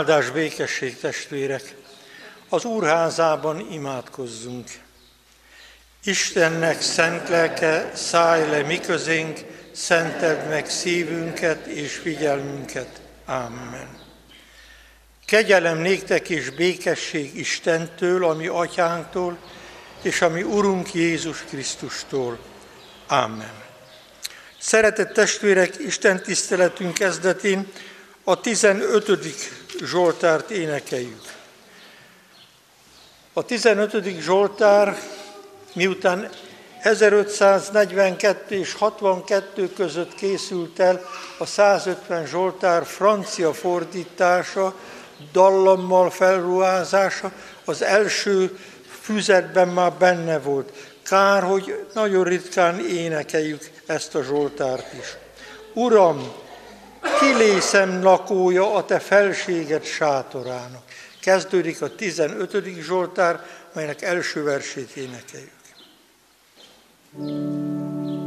Áldás békesség, testvérek! Az Úrházában imádkozzunk. Istennek szent lelke, szállj le mi közénk, szenteld meg szívünket és figyelmünket. Amen. Kegyelem néktek és békesség Istentől, ami atyánktól, és ami Urunk Jézus Krisztustól. Amen. Szeretett testvérek, Isten tiszteletünk kezdetén a 15. Zsoltárt énekeljük. A 15. Zsoltár, miután 1542 és 62 között készült el a 150 Zsoltár francia fordítása, dallammal felruházása, az első füzetben már benne volt. Kár, hogy nagyon ritkán énekeljük ezt a Zsoltárt is. Uram, kilészem lakója a te felséget sátorának. Kezdődik a 15. Zsoltár, melynek első versét énekeljük. thank you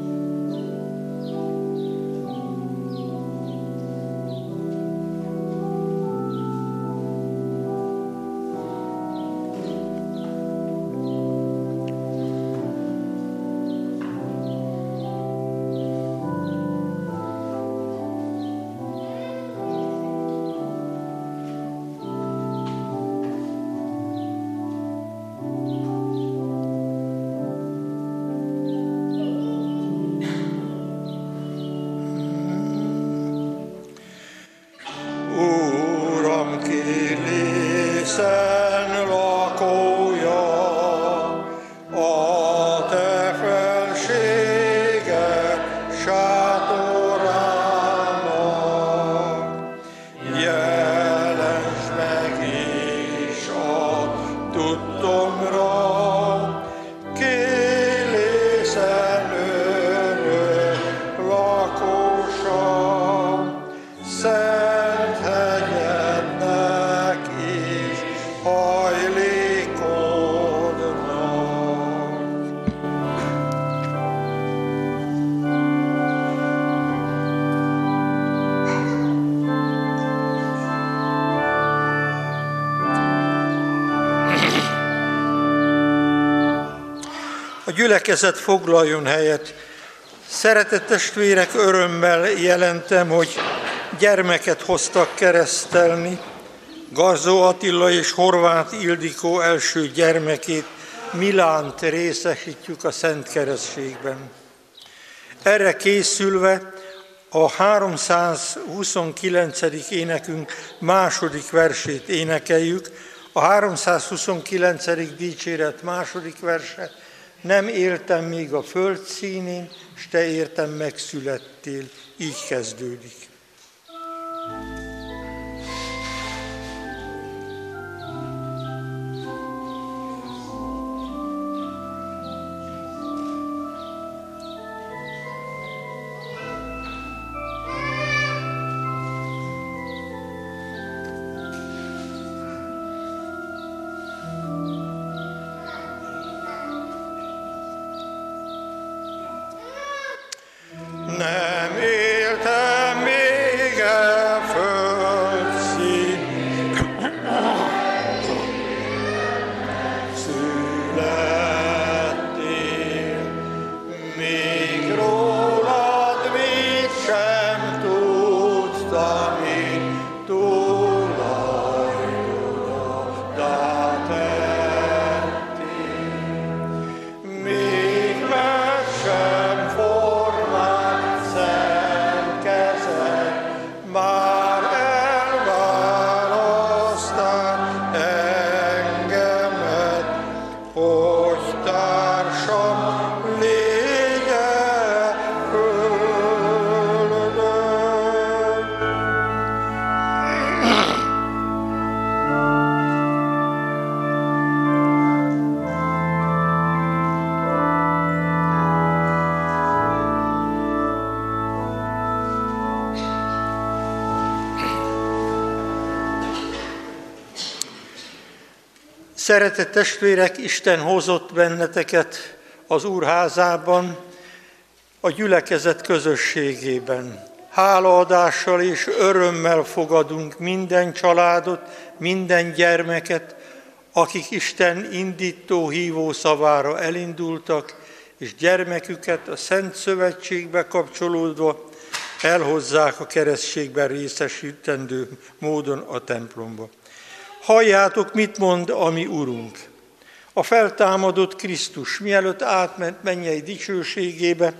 gyülekezet foglaljon helyet. Szeretett testvérek, örömmel jelentem, hogy gyermeket hoztak keresztelni. Garzó Attila és Horváth Ildikó első gyermekét, Milánt részesítjük a Szent Keresztségben. Erre készülve a 329. énekünk második versét énekeljük. A 329. dicséret második verse nem éltem még a föld színén, s te értem megszülettél. Így kezdődik. Szeretett testvérek, Isten hozott benneteket az Úr házában, a gyülekezet közösségében. hálaadással és örömmel fogadunk minden családot, minden gyermeket, akik Isten indító hívó szavára elindultak, és gyermeküket a Szent Szövetségbe kapcsolódva elhozzák a keresztségben részesítendő módon a templomba. Halljátok, mit mond a mi Urunk. A feltámadott Krisztus, mielőtt átment mennyei dicsőségébe,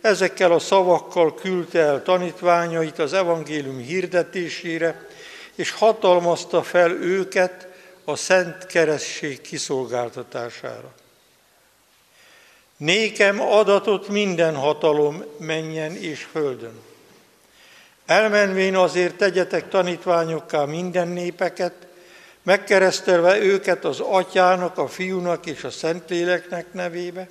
ezekkel a szavakkal küldte el tanítványait az evangélium hirdetésére, és hatalmazta fel őket a Szent Keresztség kiszolgáltatására. Nékem adatot minden hatalom menjen és földön. Elmenvén azért tegyetek tanítványokká minden népeket, megkeresztelve őket az atyának, a fiúnak és a szentléleknek nevébe,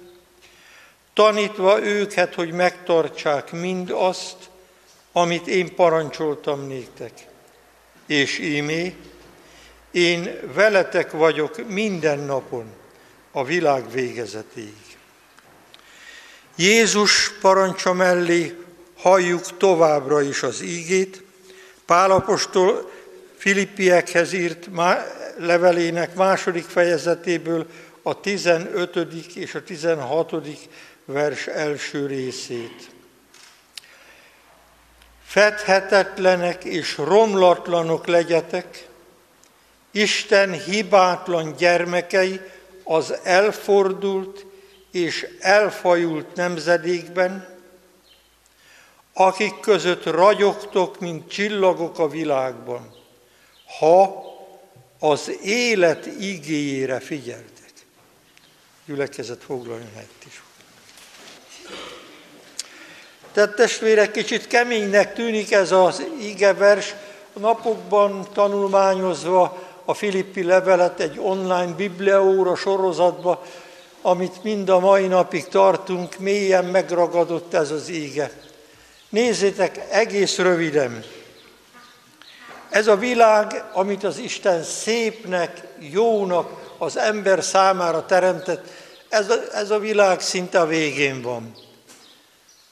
tanítva őket, hogy megtartsák mind azt, amit én parancsoltam néktek. És ímé, én veletek vagyok minden napon a világ végezetéig. Jézus parancsa mellé halljuk továbbra is az ígét. Pálapostól Filippiekhez írt levelének második fejezetéből a 15. és a 16. vers első részét. Fedhetetlenek és romlatlanok legyetek, Isten hibátlan gyermekei az elfordult és elfajult nemzedékben, akik között ragyogtok, mint csillagok a világban, ha az élet igéjére figyeltek. Gyülekezet foglaljon helyet is. Tehát testvérek, kicsit keménynek tűnik ez az igevers, a napokban tanulmányozva a Filippi levelet egy online bibliaóra sorozatba, amit mind a mai napig tartunk, mélyen megragadott ez az ége. Nézzétek, egész röviden. Ez a világ, amit az Isten szépnek, jónak az ember számára teremtett, ez a, ez a világ szinte a végén van.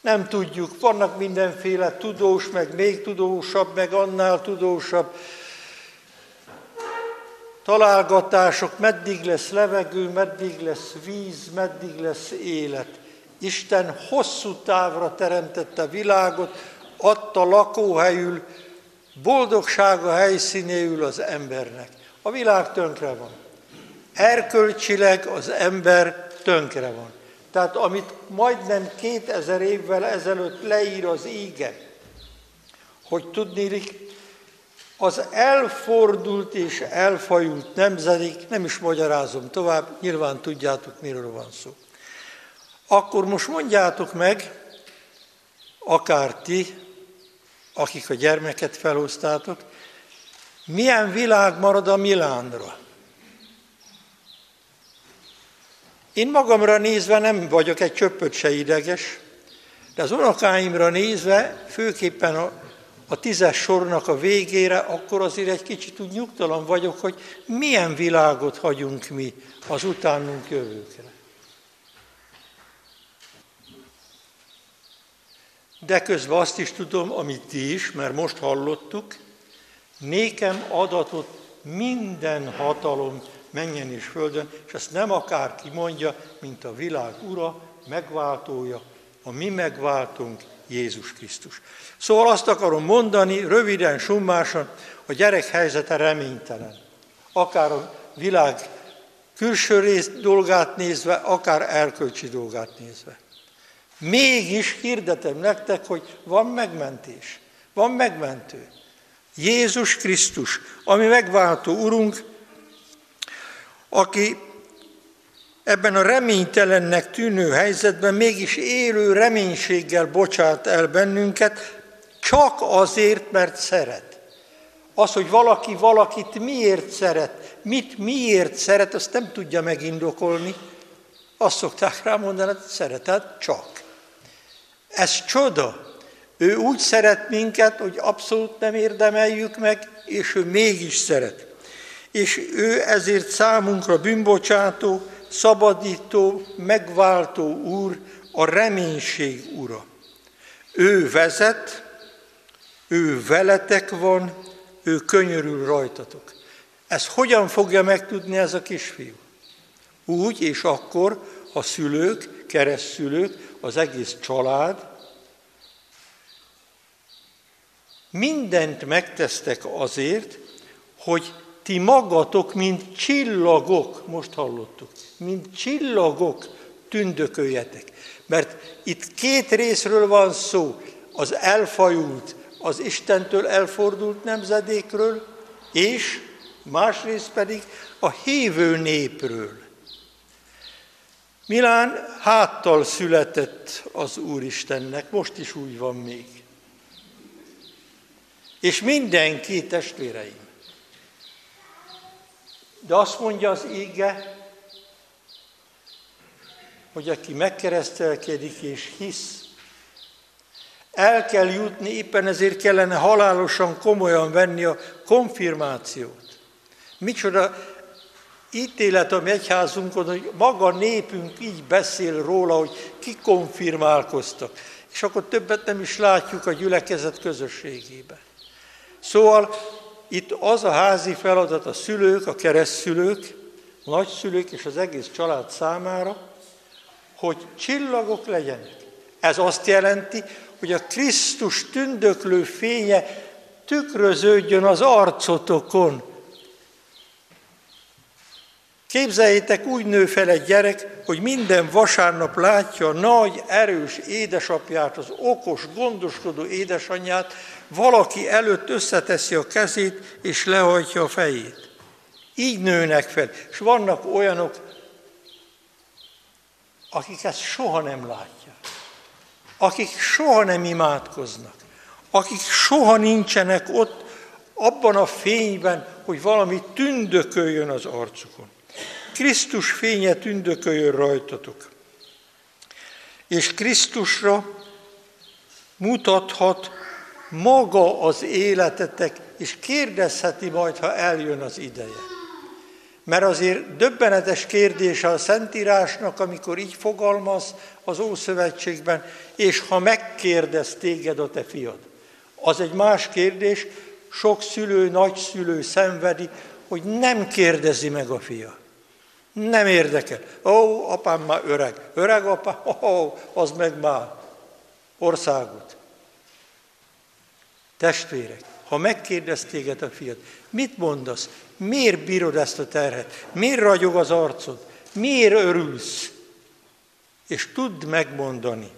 Nem tudjuk, vannak mindenféle tudós, meg még tudósabb, meg annál tudósabb találgatások, meddig lesz levegő, meddig lesz víz, meddig lesz élet. Isten hosszú távra teremtette a világot, adta lakóhelyül, boldogsága helyszínéül az embernek. A világ tönkre van. Erkölcsileg az ember tönkre van. Tehát amit majdnem 2000 évvel ezelőtt leír az íge, hogy tudnélik, az elfordult és elfajult nemzedék, nem is magyarázom tovább, nyilván tudjátok, miről van szó. Akkor most mondjátok meg, akár ti, akik a gyermeket felhoztátok, milyen világ marad a Milánra? Én magamra nézve nem vagyok egy csöppöt se ideges, de az unokáimra nézve, főképpen a, a tízes sornak a végére, akkor azért egy kicsit úgy nyugtalan vagyok, hogy milyen világot hagyunk mi az utánunk jövőkre. De közben azt is tudom, amit ti is, mert most hallottuk, nékem adatot minden hatalom menjen és földön, és ezt nem akárki mondja, mint a világ ura, megváltója, a mi megváltunk, Jézus Krisztus. Szóval azt akarom mondani, röviden, summásan, a gyerek helyzete reménytelen. Akár a világ külső rész dolgát nézve, akár erkölcsi dolgát nézve. Mégis hirdetem nektek, hogy van megmentés, van megmentő. Jézus Krisztus, ami megváltó Urunk, aki ebben a reménytelennek tűnő helyzetben mégis élő reménységgel bocsát el bennünket, csak azért, mert szeret. Az, hogy valaki valakit miért szeret, mit miért szeret, azt nem tudja megindokolni. Azt szokták rámondani, hogy szereted csak. Ez csoda. Ő úgy szeret minket, hogy abszolút nem érdemeljük meg, és ő mégis szeret. És ő ezért számunkra bűnbocsátó, szabadító, megváltó Úr, a reménység Ura. Ő vezet, Ő veletek van, ő könyörül rajtatok. Ez hogyan fogja megtudni ez a kisfiú? Úgy és akkor, a szülők, keresztszülők, az egész család mindent megtesztek azért, hogy ti magatok, mint csillagok, most hallottuk, mint csillagok tündököljetek. Mert itt két részről van szó, az elfajult, az Istentől elfordult nemzedékről, és másrészt pedig a hívő népről. Milán háttal született az Úristennek, most is úgy van még. És mindenki testvéreim. De azt mondja az ége, hogy aki megkeresztelkedik és hisz, el kell jutni, éppen ezért kellene halálosan komolyan venni a konfirmációt. Micsoda ítélet mi egyházunkon, hogy maga népünk így beszél róla, hogy kikonfirmálkoztak. És akkor többet nem is látjuk a gyülekezet közösségébe. Szóval itt az a házi feladat a szülők, a keresztszülők, a nagyszülők és az egész család számára, hogy csillagok legyenek. Ez azt jelenti, hogy a Krisztus tündöklő fénye tükröződjön az arcotokon. Képzeljétek, úgy nő fel egy gyerek, hogy minden vasárnap látja a nagy, erős édesapját, az okos, gondoskodó édesanyját, valaki előtt összeteszi a kezét és lehajtja a fejét. Így nőnek fel. És vannak olyanok, akik ezt soha nem látják, akik soha nem imádkoznak, akik soha nincsenek ott abban a fényben, hogy valami tündököljön az arcukon. Krisztus fénye tündököljön rajtatok. És Krisztusra mutathat maga az életetek, és kérdezheti majd, ha eljön az ideje. Mert azért döbbenetes kérdés a Szentírásnak, amikor így fogalmaz az Ószövetségben, és ha megkérdez téged a te fiad. Az egy más kérdés, sok szülő, nagyszülő szenvedi, hogy nem kérdezi meg a fia. Nem érdekel. Ó, apám már öreg. Öreg apa, ó, az meg már országot. Testvérek, ha megkérdez téged a fiad, mit mondasz? Miért bírod ezt a terhet? Miért ragyog az arcod? Miért örülsz? És tudd megmondani,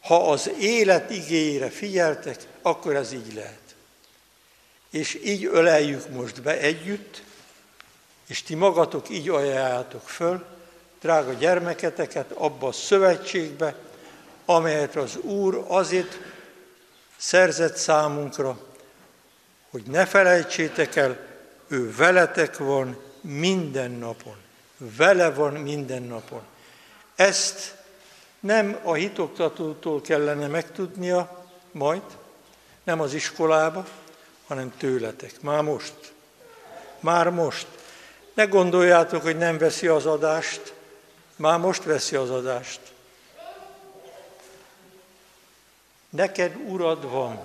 ha az élet igényére figyeltek, akkor ez így lehet. És így öleljük most be együtt, és ti magatok így ajánljátok föl, drága gyermeketeket, abba a szövetségbe, amelyet az Úr azért szerzett számunkra, hogy ne felejtsétek el, ő veletek van minden napon. Vele van minden napon. Ezt nem a hitoktatótól kellene megtudnia majd, nem az iskolába, hanem tőletek. Már most. Már most. Ne gondoljátok, hogy nem veszi az adást, már most veszi az adást. Neked urad van,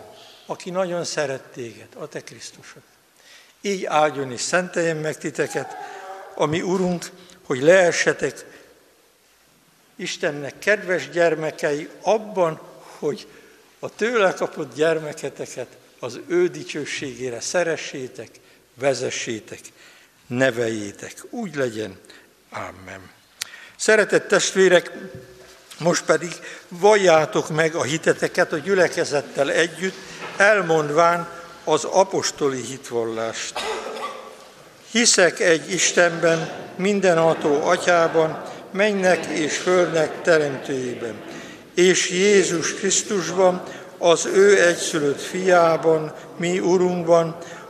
aki nagyon szeret téged, a te Krisztusod. Így áldjon és szenteljen meg titeket, ami Urunk, hogy leessetek Istennek kedves gyermekei abban, hogy a tőle kapott gyermeketeket az ő dicsőségére szeressétek, vezessétek, neveljétek. Úgy legyen. Amen. Szeretett testvérek, most pedig valljátok meg a hiteteket a gyülekezettel együtt, elmondván az apostoli hitvallást. Hiszek egy Istenben, mindenható atyában, mennek és földnek teremtőjében, és Jézus Krisztusban, az ő egyszülött fiában, mi Urunkban,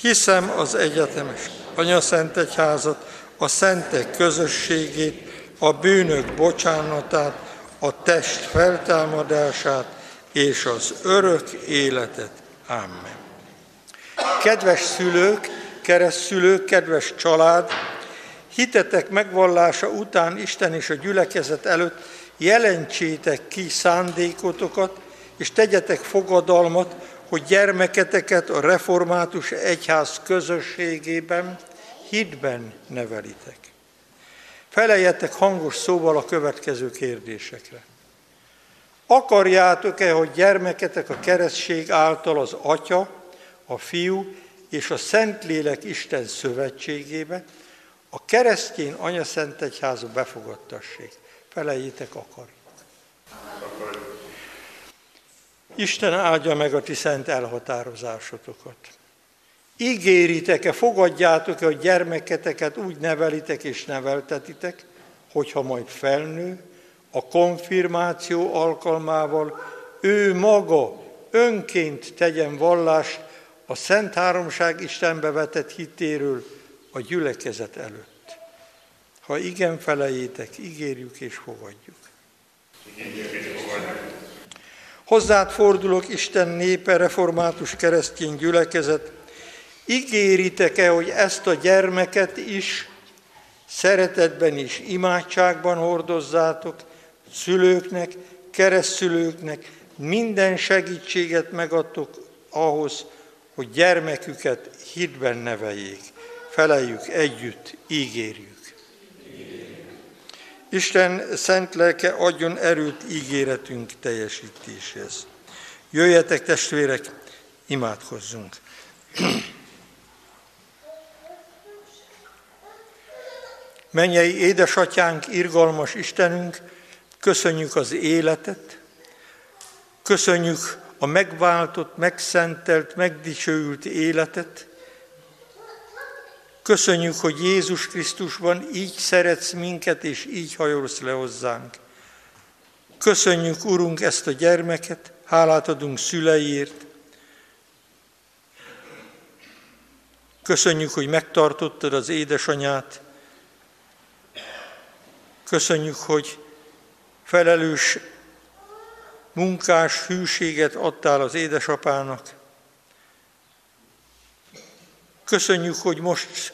Hiszem az egyetemes Anya Szent Egyházat, a szentek közösségét, a bűnök bocsánatát, a test feltámadását és az örök életet. Amen. Kedves szülők, keresztszülők, kedves család, hitetek megvallása után Isten és a gyülekezet előtt jelentsétek ki szándékotokat, és tegyetek fogadalmat, hogy gyermeketeket a református egyház közösségében, hitben nevelitek. Feleljetek hangos szóval a következő kérdésekre. Akarjátok-e, hogy gyermeketek a keresztség által az Atya, a Fiú és a Szentlélek Isten szövetségébe, a keresztény Anya Szent Egyháza befogadtassék? Feleljétek akar. Isten áldja meg a ti szent elhatározásotokat. Ígéritek-e, fogadjátok-e, hogy gyermeketeket úgy nevelitek és neveltetitek, hogyha majd felnő, a konfirmáció alkalmával ő maga önként tegyen vallást a Szent Háromság Istenbe vetett hitéről a gyülekezet előtt. Ha igen felejétek, ígérjük és fogadjuk. Ígérjük. Hozzád fordulok, Isten népe, református keresztény gyülekezet, ígéritek-e, hogy ezt a gyermeket is szeretetben és imádságban hordozzátok, szülőknek, keresztülőknek minden segítséget megadtok ahhoz, hogy gyermeküket hitben neveljék. Feleljük együtt, ígérjük. Isten szent lelke adjon erőt ígéretünk teljesítéshez. Jöjjetek testvérek, imádkozzunk. Mennyei édesatyánk, irgalmas Istenünk, köszönjük az életet, köszönjük a megváltott, megszentelt, megdicsőült életet, Köszönjük, hogy Jézus Krisztusban így szeretsz minket, és így hajolsz le hozzánk. Köszönjük, Urunk, ezt a gyermeket, hálát adunk szüleiért. Köszönjük, hogy megtartottad az édesanyát. Köszönjük, hogy felelős munkás hűséget adtál az édesapának. Köszönjük, hogy most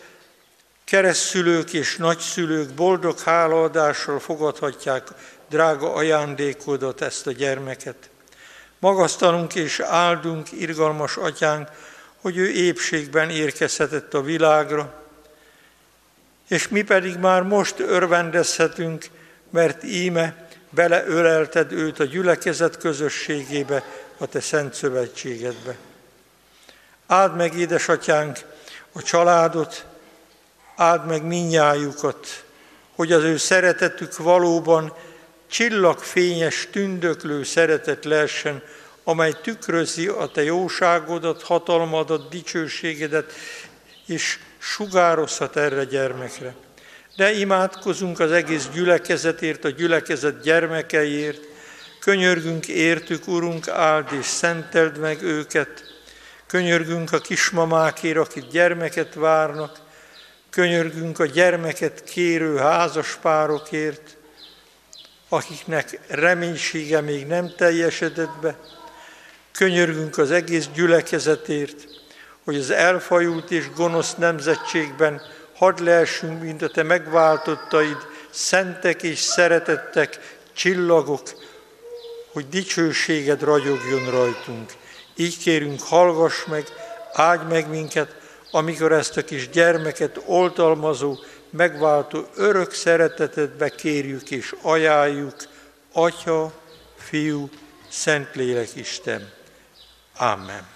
keresztszülők és nagyszülők boldog hálaadással fogadhatják drága ajándékodat, ezt a gyermeket. Magasztalunk és áldunk, irgalmas atyánk, hogy ő épségben érkezhetett a világra, és mi pedig már most örvendezhetünk, mert íme beleölelted őt a gyülekezet közösségébe, a te szent szövetségedbe. Áld meg, édesatyánk, a családot, áld meg minnyájukat, hogy az ő szeretetük valóban csillagfényes, tündöklő szeretet lehessen, amely tükrözi a te jóságodat, hatalmadat, dicsőségedet, és sugározhat erre gyermekre. De imádkozunk az egész gyülekezetért, a gyülekezet gyermekeiért, könyörgünk értük, Urunk, áld és szenteld meg őket, Könyörgünk a kismamákért, akik gyermeket várnak, könyörgünk a gyermeket kérő házaspárokért, akiknek reménysége még nem teljesedett be. Könyörgünk az egész gyülekezetért, hogy az elfajult és gonosz nemzetségben hadd lehessünk, mint a te megváltottaid, szentek és szeretettek, csillagok, hogy dicsőséged ragyogjon rajtunk. Így kérünk, hallgass meg, áldj meg minket, amikor ezt a kis gyermeket oltalmazó, megváltó örök szeretetedbe kérjük és ajánljuk, Atya, Fiú, Szentlélek Isten. Amen.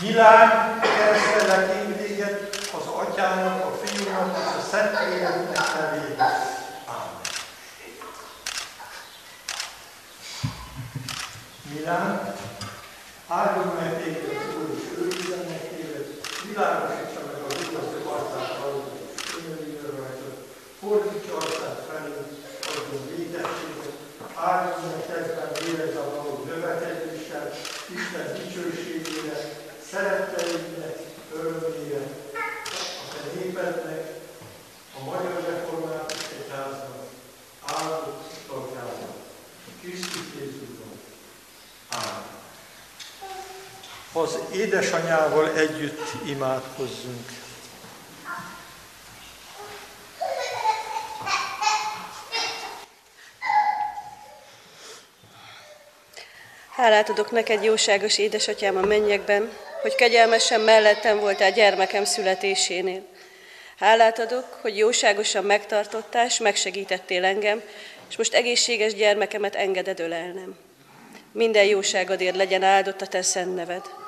Milán keresztelek én az Atyának, a Fiúnak és a Szentléleknek nevében. Milán, áldjon meg téged az Úr, és őrizzen meg téged, világosítsa meg az Úr az ő arcát valóban, és könyörüljön rajta, fordítsa arcát felé, adjon védességet, áldjon meg kezdben vérez a való növekedéssel, Isten dicsőségére, szeretteidnek, örömére, a te népednek, a magyar Az édesanyával együtt imádkozzunk. Hálát adok neked, jóságos édesatyám a mennyekben, hogy kegyelmesen mellettem voltál gyermekem születésénél. Hálát adok, hogy jóságosan megtartottál, és megsegítettél engem, és most egészséges gyermekemet engeded ölelnem. Minden jóságodért legyen áldott a te szent neved.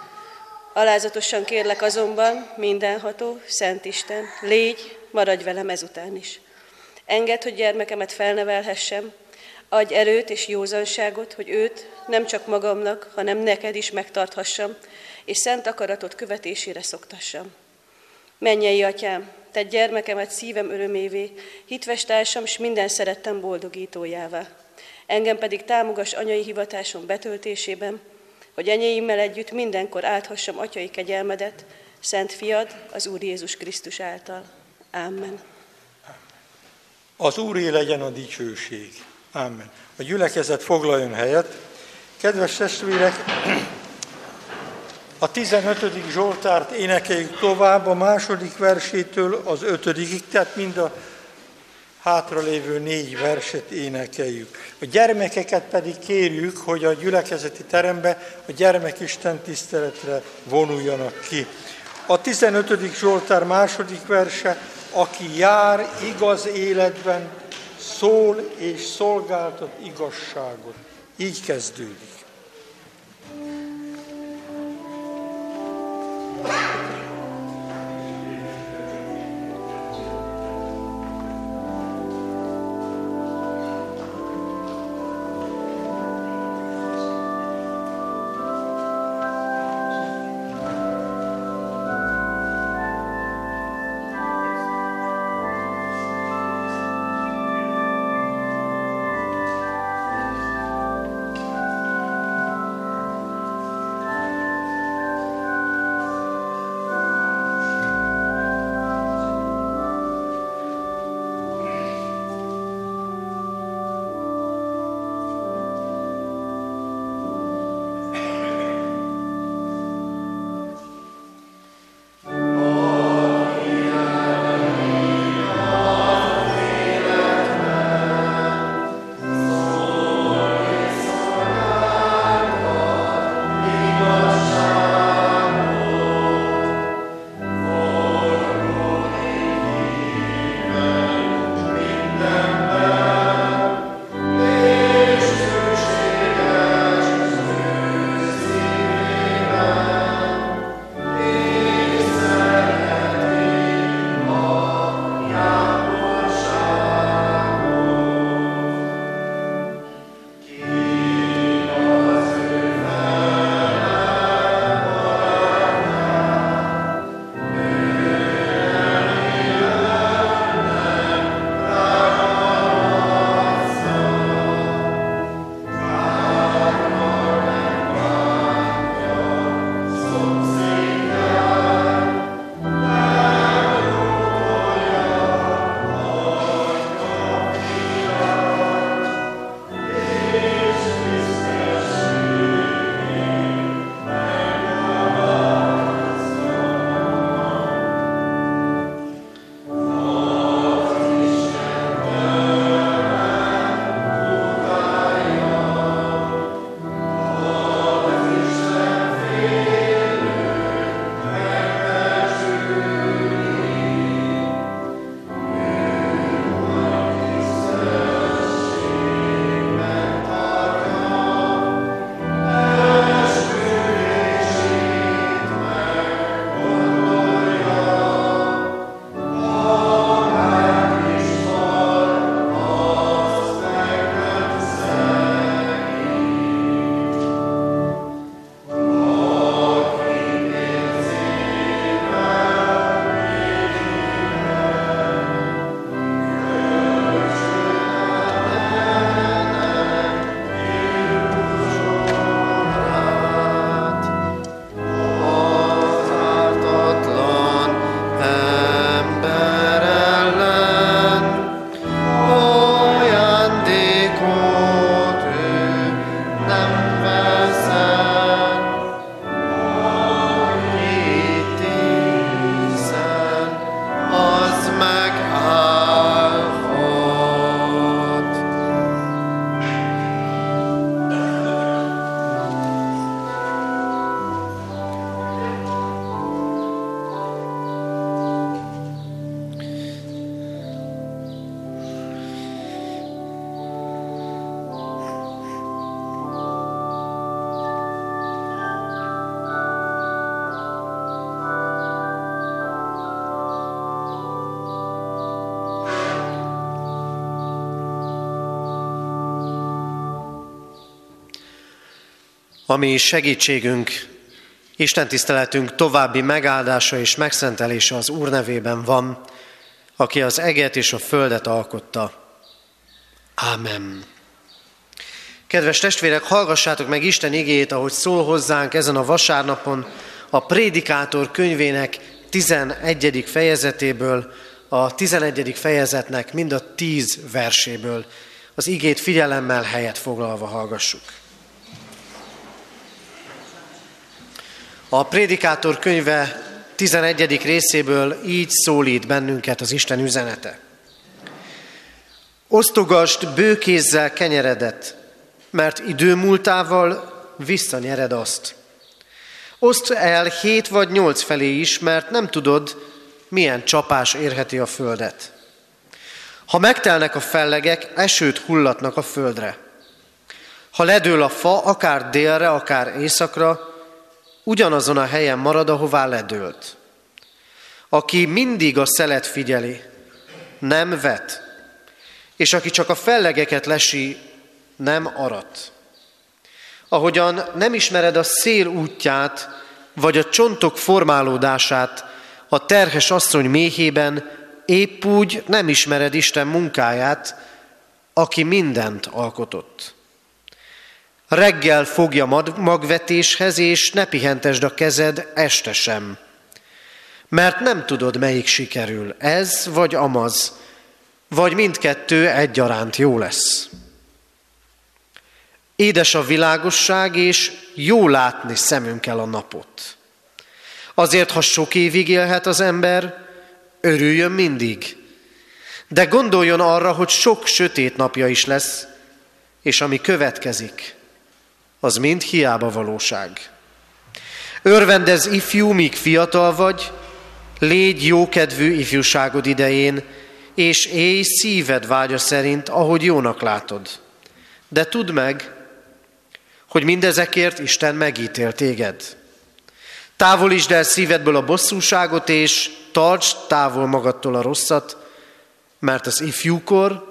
Alázatosan kérlek azonban, mindenható, Szent Isten, légy, maradj velem ezután is. Engedd, hogy gyermekemet felnevelhessem, adj erőt és józanságot, hogy őt nem csak magamnak, hanem neked is megtarthassam, és szent akaratot követésére szoktassam. Mennyei atyám, te gyermekemet szívem örömévé, hitves társam, és minden szerettem boldogítójává. Engem pedig támogass anyai hivatásom betöltésében, hogy enyéimmel együtt mindenkor áthassam atyai kegyelmedet, Szent Fiad, az Úr Jézus Krisztus által. Amen. Az Úré legyen a dicsőség. Amen. A gyülekezet foglaljon helyet. Kedves testvérek, a 15. Zsoltárt énekeljük tovább, a második versétől az ötödikig, tehát mind a hátralévő négy verset énekeljük. A gyermekeket pedig kérjük, hogy a gyülekezeti terembe a gyermekisten tiszteletre vonuljanak ki. A 15. Zsoltár második verse, aki jár igaz életben, szól és szolgáltat igazságot. Így kezdődik. Ami segítségünk, Isten tiszteletünk további megáldása és megszentelése az Úr nevében van, aki az eget és a földet alkotta. Ámen. Kedves testvérek, hallgassátok meg Isten igét, ahogy szól hozzánk ezen a vasárnapon a Prédikátor könyvének 11. fejezetéből, a 11. fejezetnek mind a 10 verséből. Az igét figyelemmel helyet foglalva hallgassuk. A Prédikátor könyve 11. részéből így szólít bennünket az Isten üzenete. Osztogast bőkézzel kenyeredet, mert idő múltával visszanyered azt. Oszd el hét vagy nyolc felé is, mert nem tudod, milyen csapás érheti a földet. Ha megtelnek a fellegek, esőt hullatnak a földre. Ha ledől a fa, akár délre, akár északra, ugyanazon a helyen marad, ahová ledőlt. Aki mindig a szelet figyeli, nem vet, és aki csak a fellegeket lesi, nem arat. Ahogyan nem ismered a szél útját, vagy a csontok formálódását a terhes asszony méhében, épp úgy nem ismered Isten munkáját, aki mindent alkotott. Reggel fogja magvetéshez, és ne pihentesd a kezed este sem. Mert nem tudod, melyik sikerül, ez vagy amaz, vagy mindkettő egyaránt jó lesz. Édes a világosság, és jó látni szemünkkel a napot. Azért, ha sok évig élhet az ember, örüljön mindig. De gondoljon arra, hogy sok sötét napja is lesz, és ami következik, az mind hiába valóság. Örvendez ifjú, míg fiatal vagy, légy jókedvű ifjúságod idején, és élj szíved vágya szerint, ahogy jónak látod. De tudd meg, hogy mindezekért Isten megítél téged. Távolítsd el szívedből a bosszúságot, és tartsd távol magadtól a rosszat, mert az ifjúkor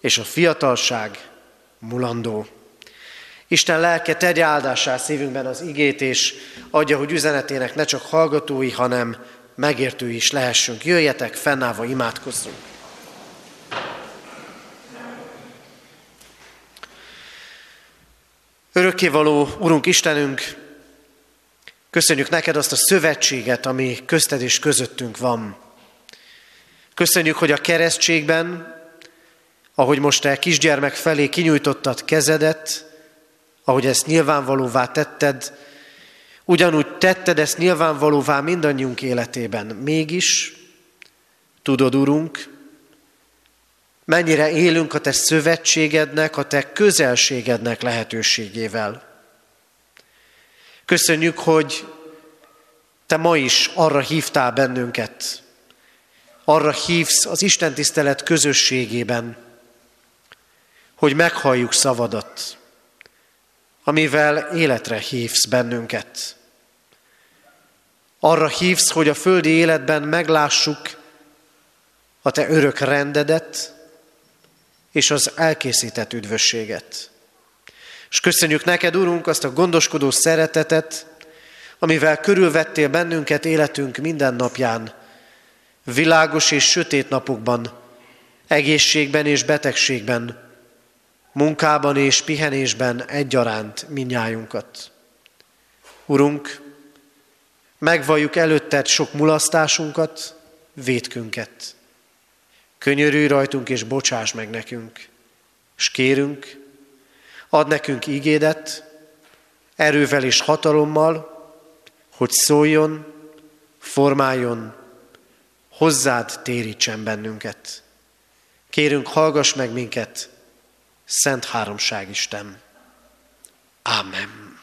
és a fiatalság mulandó. Isten lelke tegye áldásá szívünkben az igét, és adja, hogy üzenetének ne csak hallgatói, hanem megértői is lehessünk. Jöjjetek, fennállva imádkozzunk. Örökkévaló Urunk Istenünk, köszönjük neked azt a szövetséget, ami közted és közöttünk van. Köszönjük, hogy a keresztségben, ahogy most te kisgyermek felé kinyújtottad kezedet, ahogy ezt nyilvánvalóvá tetted, ugyanúgy tetted ezt nyilvánvalóvá mindannyiunk életében. Mégis, tudod, Urunk, mennyire élünk a Te szövetségednek, a Te közelségednek lehetőségével. Köszönjük, hogy Te ma is arra hívtál bennünket, arra hívsz az Isten tisztelet közösségében, hogy meghalljuk szavadat, amivel életre hívsz bennünket. Arra hívsz, hogy a földi életben meglássuk a te örök rendedet és az elkészített üdvösséget. És köszönjük neked, Urunk, azt a gondoskodó szeretetet, amivel körülvettél bennünket életünk minden napján, világos és sötét napokban, egészségben és betegségben, munkában és pihenésben egyaránt minnyájunkat. Urunk, megvalljuk előtted sok mulasztásunkat, vétkünket. Könyörülj rajtunk és bocsáss meg nekünk. És kérünk, ad nekünk ígédet, erővel és hatalommal, hogy szóljon, formáljon, hozzád térítsen bennünket. Kérünk, hallgass meg minket, Szent Háromság Isten. Amen.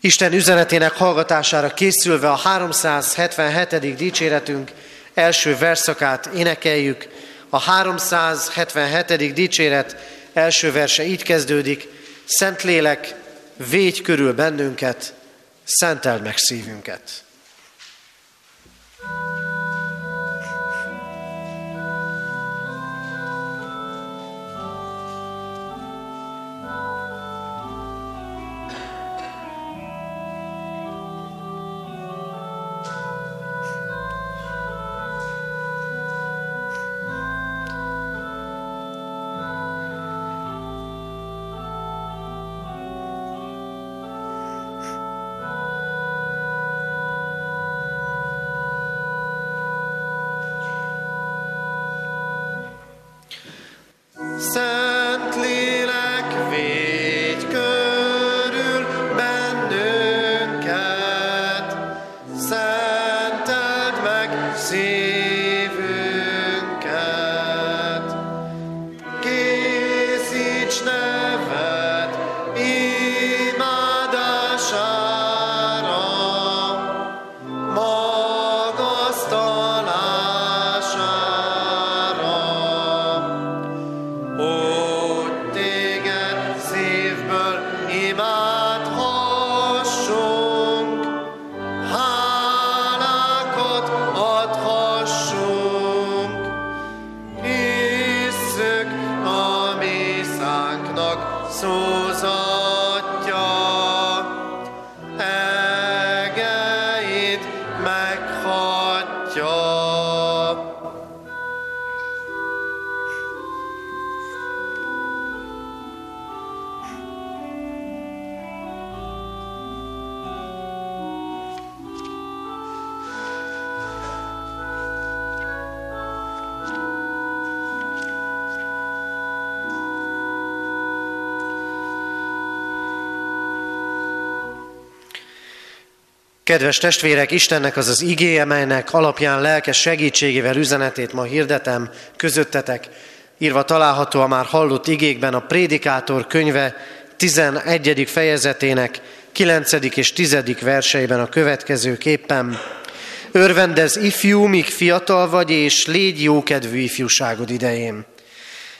Isten üzenetének hallgatására készülve a 377. dicséretünk első verszakát énekeljük. A 377. dicséret első verse így kezdődik. Szentlélek, védj körül bennünket, szenteld meg szívünket. Kedves testvérek, Istennek az az igéje, melynek alapján lelkes segítségével üzenetét ma hirdetem közöttetek, írva található a már hallott igékben a Prédikátor könyve 11. fejezetének 9. és 10. verseiben a következő képpen. Örvendez ifjú, míg fiatal vagy, és légy jókedvű ifjúságod idején.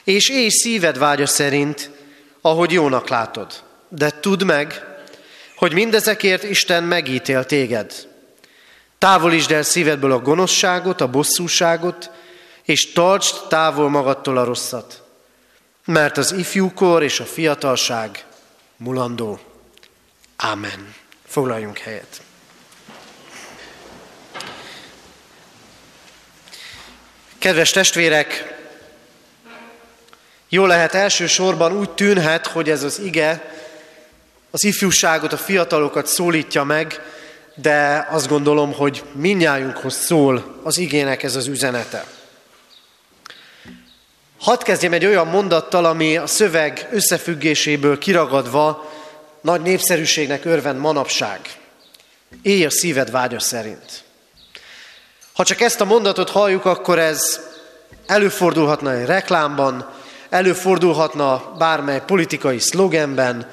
És élj szíved vágya szerint, ahogy jónak látod. De tudd meg, hogy mindezekért Isten megítél téged. Távolítsd el szívedből a gonoszságot, a bosszúságot, és tartsd távol magadtól a rosszat, mert az ifjúkor és a fiatalság mulandó. Ámen. Foglaljunk helyet. Kedves testvérek, jó lehet elsősorban úgy tűnhet, hogy ez az ige az ifjúságot, a fiatalokat szólítja meg, de azt gondolom, hogy minnyájunkhoz szól az igének ez az üzenete. Hadd kezdjem egy olyan mondattal, ami a szöveg összefüggéséből kiragadva nagy népszerűségnek örvend manapság. Élj a szíved vágya szerint. Ha csak ezt a mondatot halljuk, akkor ez előfordulhatna egy reklámban, előfordulhatna bármely politikai szlogenben,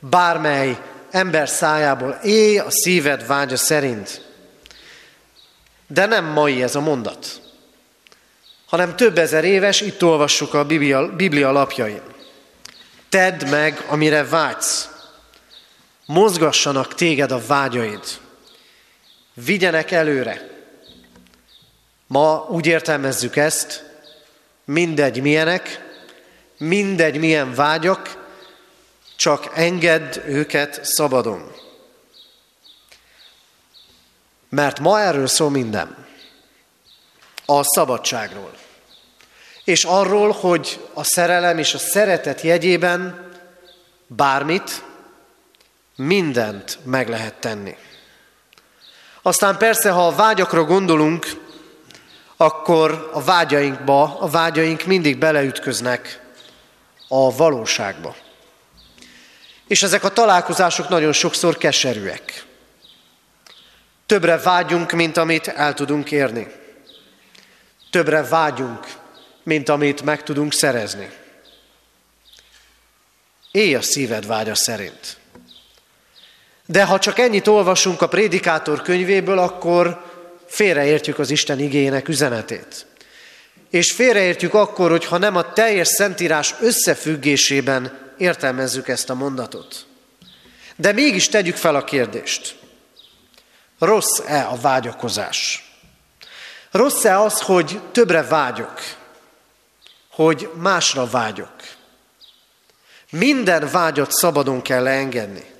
bármely ember szájából, élj a szíved vágya szerint. De nem mai ez a mondat, hanem több ezer éves, itt olvassuk a Biblia, Biblia lapjain. Tedd meg, amire vágysz. Mozgassanak téged a vágyaid. Vigyenek előre. Ma úgy értelmezzük ezt, mindegy milyenek, mindegy milyen vágyak, csak engedd őket szabadon. Mert ma erről szól minden. A szabadságról. És arról, hogy a szerelem és a szeretet jegyében bármit, mindent meg lehet tenni. Aztán persze, ha a vágyakra gondolunk, akkor a vágyainkba, a vágyaink mindig beleütköznek a valóságba. És ezek a találkozások nagyon sokszor keserűek. Többre vágyunk, mint amit el tudunk érni. Többre vágyunk, mint amit meg tudunk szerezni. Élj a szíved vágya szerint. De ha csak ennyit olvasunk a prédikátor könyvéből, akkor félreértjük az Isten igényének üzenetét. És félreértjük akkor, hogyha nem a teljes szentírás összefüggésében értelmezzük ezt a mondatot. De mégis tegyük fel a kérdést. Rossz-e a vágyakozás? Rossz-e az, hogy többre vágyok? Hogy másra vágyok? Minden vágyat szabadon kell leengedni.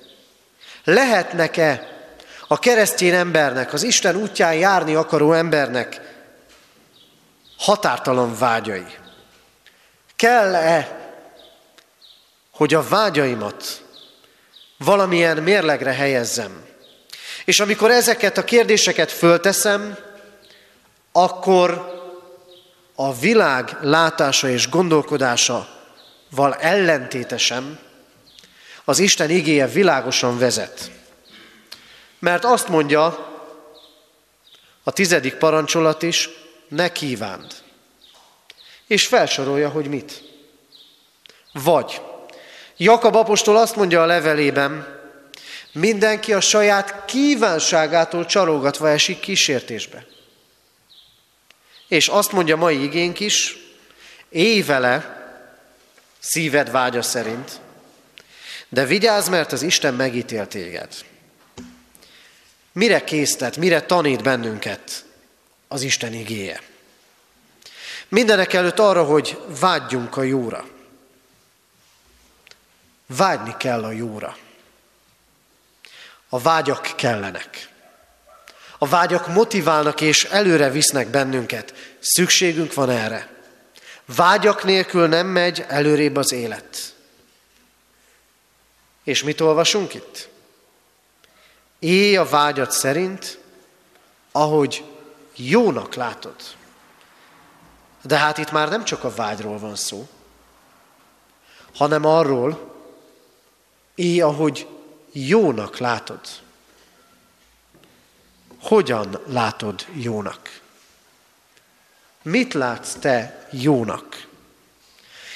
Lehetnek-e a keresztény embernek, az Isten útján járni akaró embernek határtalan vágyai? Kell-e hogy a vágyaimat valamilyen mérlegre helyezzem. És amikor ezeket a kérdéseket fölteszem, akkor a világ látása és gondolkodása val ellentétesen az Isten igéje világosan vezet. Mert azt mondja a tizedik parancsolat is, ne kívánd. És felsorolja, hogy mit. Vagy Jakab apostol azt mondja a levelében, mindenki a saját kívánságától csalógatva esik kísértésbe. És azt mondja mai igénk is, élj vele szíved vágya szerint, de vigyázz, mert az Isten megítél téged. Mire késztet, mire tanít bennünket az Isten igéje? Mindenek előtt arra, hogy vágyjunk a jóra. Vágyni kell a jóra. A vágyak kellenek. A vágyak motiválnak és előre visznek bennünket. Szükségünk van erre. Vágyak nélkül nem megy előrébb az élet. És mit olvasunk itt? Éj a vágyat szerint, ahogy jónak látod. De hát itt már nem csak a vágyról van szó, hanem arról, éj, ahogy jónak látod. Hogyan látod jónak? Mit látsz te jónak?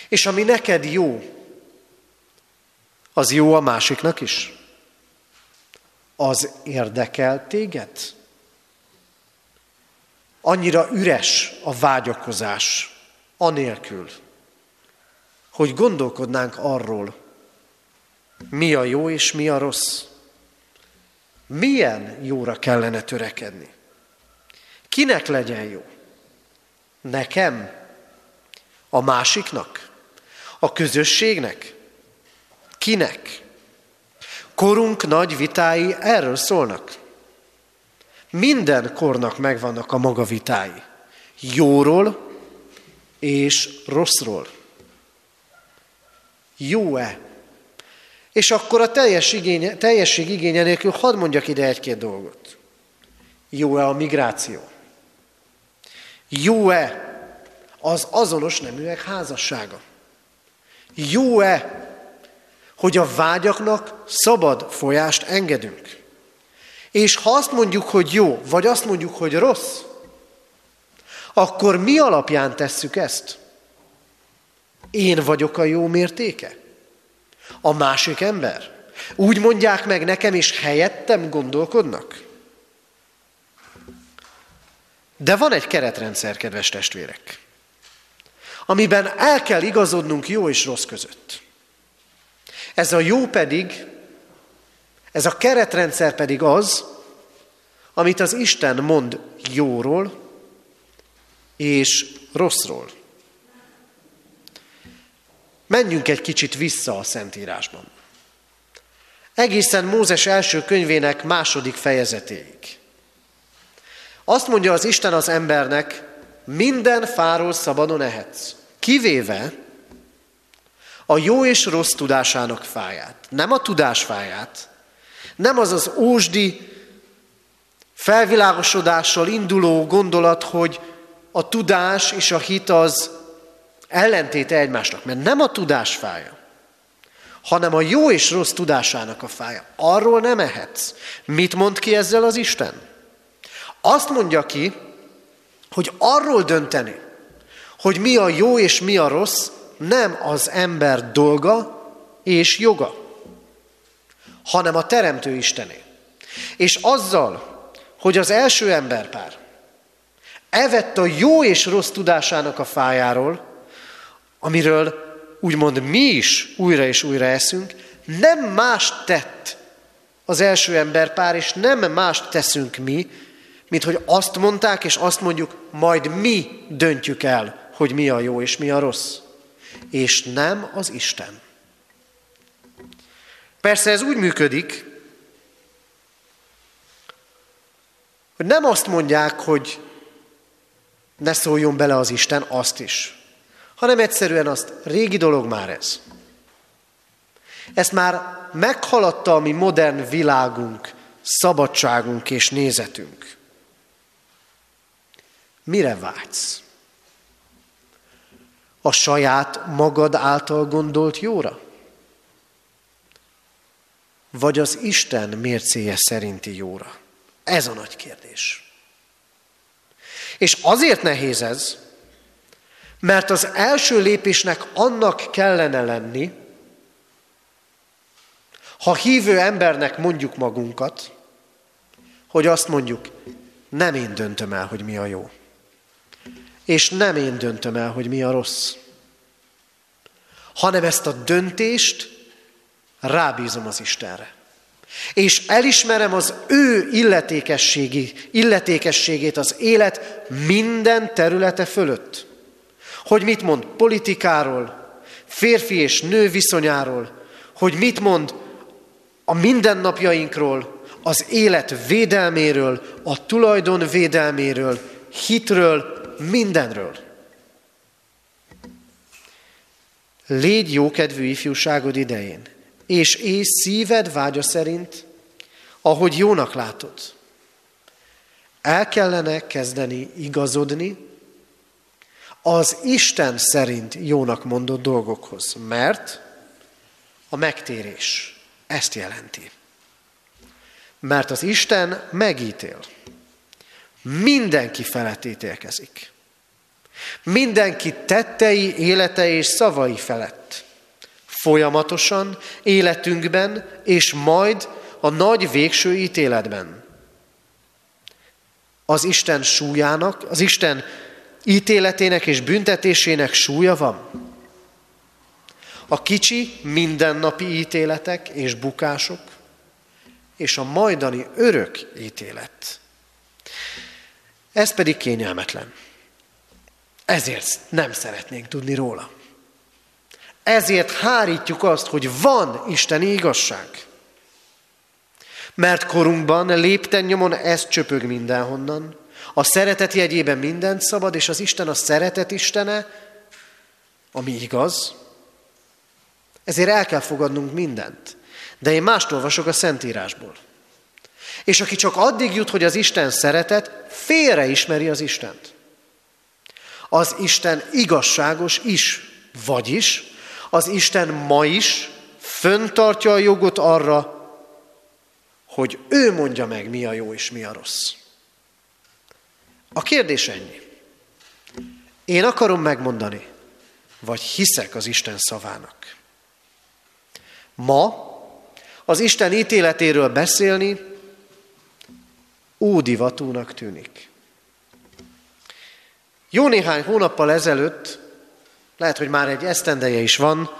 És ami neked jó, az jó a másiknak is? Az érdekel téged? Annyira üres a vágyakozás, anélkül, hogy gondolkodnánk arról, mi a jó és mi a rossz. Milyen jóra kellene törekedni? Kinek legyen jó? Nekem? A másiknak? A közösségnek? Kinek? Korunk nagy vitái erről szólnak. Minden kornak megvannak a maga vitái. Jóról és rosszról. Jó-e? És akkor a teljes igénye, teljesség igénye nélkül hadd mondjak ide egy-két dolgot. Jó-e a migráció? Jó-e az azonos neműek házassága? Jó-e, hogy a vágyaknak szabad folyást engedünk? És ha azt mondjuk, hogy jó, vagy azt mondjuk, hogy rossz, akkor mi alapján tesszük ezt? Én vagyok a jó mértéke? A másik ember? Úgy mondják meg nekem, és helyettem gondolkodnak? De van egy keretrendszer, kedves testvérek, amiben el kell igazodnunk jó és rossz között. Ez a jó pedig, ez a keretrendszer pedig az, amit az Isten mond jóról és rosszról. Menjünk egy kicsit vissza a Szentírásban. Egészen Mózes első könyvének második fejezetéig. Azt mondja az Isten az embernek, minden fáról szabadon ehetsz, kivéve a jó és rossz tudásának fáját. Nem a tudás fáját, nem az az ósdi felvilágosodással induló gondolat, hogy a tudás és a hit az ellentéte egymásnak, mert nem a tudás fája, hanem a jó és rossz tudásának a fája. Arról nem ehetsz. Mit mond ki ezzel az Isten? Azt mondja ki, hogy arról dönteni, hogy mi a jó és mi a rossz, nem az ember dolga és joga, hanem a Teremtő Istené. És azzal, hogy az első emberpár evett a jó és rossz tudásának a fájáról, amiről úgymond mi is újra és újra eszünk, nem más tett az első emberpár, és nem más teszünk mi, mint hogy azt mondták, és azt mondjuk, majd mi döntjük el, hogy mi a jó és mi a rossz. És nem az Isten. Persze ez úgy működik, hogy nem azt mondják, hogy ne szóljon bele az Isten, azt is, hanem egyszerűen azt, régi dolog már ez. Ezt már meghaladta a mi modern világunk, szabadságunk és nézetünk. Mire vágysz? A saját magad által gondolt jóra? Vagy az Isten mércéje szerinti jóra? Ez a nagy kérdés. És azért nehéz ez, mert az első lépésnek annak kellene lenni, ha hívő embernek mondjuk magunkat, hogy azt mondjuk, nem én döntöm el, hogy mi a jó. És nem én döntöm el, hogy mi a rossz. Hanem ezt a döntést rábízom az Istenre. És elismerem az ő illetékességi, illetékességét az élet minden területe fölött. Hogy mit mond politikáról, férfi és nő viszonyáról, hogy mit mond a mindennapjainkról, az élet védelméről, a tulajdon védelméről, hitről, mindenről. Légy jókedvű ifjúságod idején, és és szíved vágya szerint, ahogy jónak látod. El kellene kezdeni igazodni az Isten szerint jónak mondott dolgokhoz, mert a megtérés ezt jelenti. Mert az Isten megítél. Mindenki felett ítélkezik. Mindenki tettei, élete és szavai felett. Folyamatosan, életünkben, és majd a nagy végső ítéletben. Az Isten súlyának, az Isten ítéletének és büntetésének súlya van. A kicsi mindennapi ítéletek és bukások, és a majdani örök ítélet. Ez pedig kényelmetlen. Ezért nem szeretnénk tudni róla. Ezért hárítjuk azt, hogy van isteni igazság. Mert korunkban lépten nyomon ez csöpög mindenhonnan. A szeretet jegyében mindent szabad, és az Isten a szeretet Istene, ami igaz. Ezért el kell fogadnunk mindent. De én mást olvasok a Szentírásból. És aki csak addig jut, hogy az Isten szeretet, félre ismeri az Istent. Az Isten igazságos is, vagyis az Isten ma is föntartja a jogot arra, hogy ő mondja meg, mi a jó és mi a rossz. A kérdés ennyi. Én akarom megmondani, vagy hiszek az Isten szavának. Ma az Isten ítéletéről beszélni ódivatúnak tűnik. Jó néhány hónappal ezelőtt, lehet, hogy már egy esztendeje is van,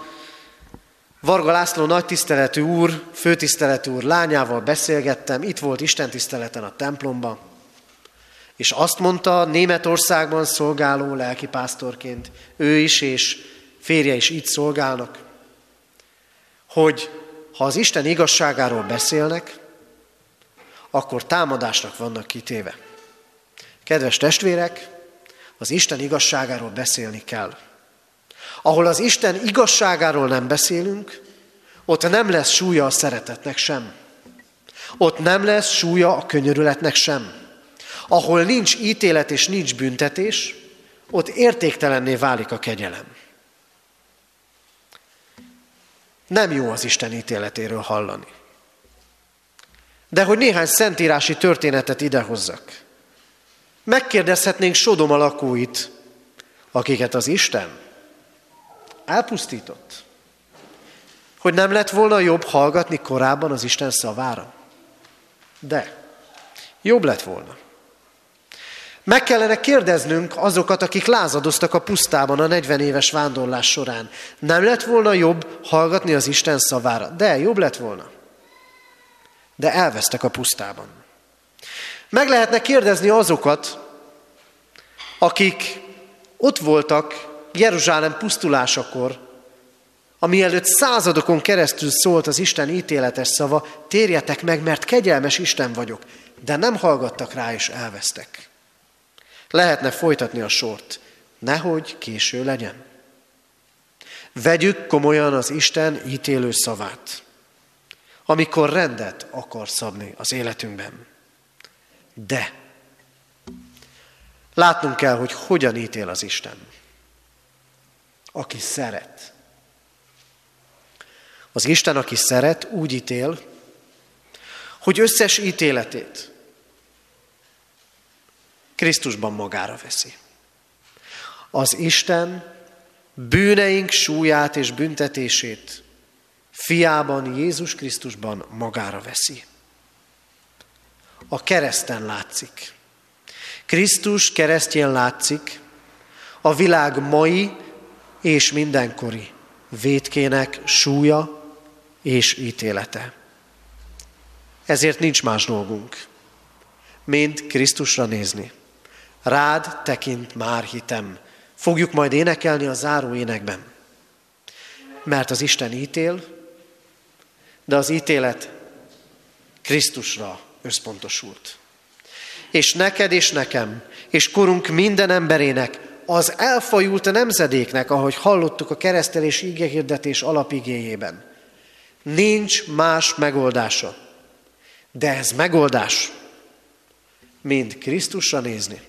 Varga László nagy tiszteletű úr, főtiszteletű úr lányával beszélgettem, itt volt Isten tiszteleten a templomban, és azt mondta Németországban szolgáló lelkipásztorként, ő is és férje is itt szolgálnak, hogy ha az Isten igazságáról beszélnek, akkor támadásnak vannak kitéve. Kedves testvérek, az Isten igazságáról beszélni kell. Ahol az Isten igazságáról nem beszélünk, ott nem lesz súlya a szeretetnek sem. Ott nem lesz súlya a könyörületnek sem. Ahol nincs ítélet és nincs büntetés, ott értéktelenné válik a kegyelem. Nem jó az Isten ítéletéről hallani. De hogy néhány szentírási történetet idehozzak. Megkérdezhetnénk Sodom lakóit, akiket az Isten elpusztított. Hogy nem lett volna jobb hallgatni korábban az Isten szavára? De jobb lett volna. Meg kellene kérdeznünk azokat, akik lázadoztak a pusztában a 40 éves vándorlás során. Nem lett volna jobb hallgatni az Isten szavára? De jobb lett volna. De elvesztek a pusztában. Meg lehetne kérdezni azokat, akik ott voltak Jeruzsálem pusztulásakor, ami előtt századokon keresztül szólt az Isten ítéletes szava, térjetek meg, mert kegyelmes Isten vagyok, de nem hallgattak rá és elvesztek. Lehetne folytatni a sort, nehogy késő legyen. Vegyük komolyan az Isten ítélő szavát, amikor rendet akar szabni az életünkben. De látnunk kell, hogy hogyan ítél az Isten. aki szeret. Az Isten, aki szeret, úgy ítél, hogy összes ítéletét Krisztusban magára veszi. Az Isten bűneink súlyát és büntetését fiában, Jézus Krisztusban magára veszi. A kereszten látszik. Krisztus keresztjén látszik a világ mai és mindenkori vétkének súlya és ítélete. Ezért nincs más dolgunk, mint Krisztusra nézni. Rád tekint már hitem. Fogjuk majd énekelni a záró énekben. Mert az Isten ítél, de az ítélet Krisztusra összpontosult. És neked és nekem, és korunk minden emberének, az elfajult nemzedéknek, ahogy hallottuk a keresztelés igehirdetés alapigéjében. Nincs más megoldása. De ez megoldás, mint Krisztusra nézni.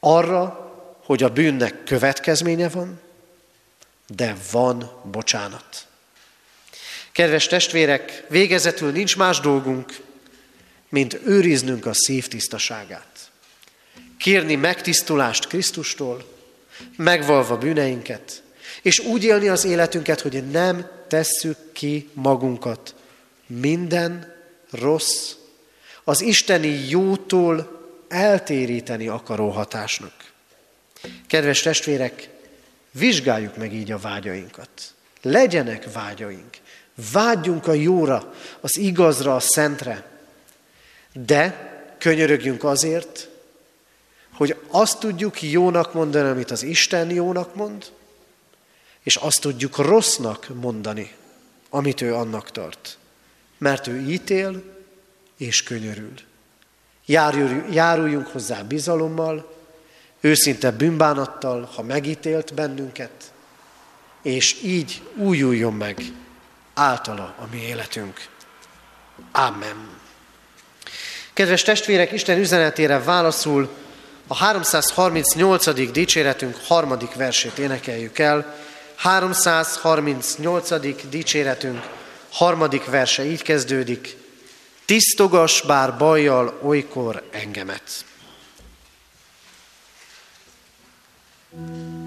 Arra, hogy a bűnnek következménye van, de van bocsánat. Kedves testvérek, végezetül nincs más dolgunk, mint őriznünk a szív tisztaságát. Kérni megtisztulást Krisztustól, megvalva bűneinket, és úgy élni az életünket, hogy nem tesszük ki magunkat minden rossz, az isteni jótól eltéríteni akaró hatásnak. Kedves testvérek, vizsgáljuk meg így a vágyainkat. Legyenek vágyaink. Vágyjunk a jóra, az igazra, a szentre. De könyörögjünk azért, hogy azt tudjuk jónak mondani, amit az Isten jónak mond, és azt tudjuk rossznak mondani, amit ő annak tart. Mert ő ítél és könyörül. Járuljunk hozzá bizalommal, őszinte bűnbánattal, ha megítélt bennünket, és így újuljon meg általa a mi életünk. Amen. Kedves testvérek, Isten üzenetére válaszul a 338. dicséretünk harmadik versét énekeljük el. 338. dicséretünk harmadik verse így kezdődik. Tisztogas bár bajjal olykor engemet. tisztogass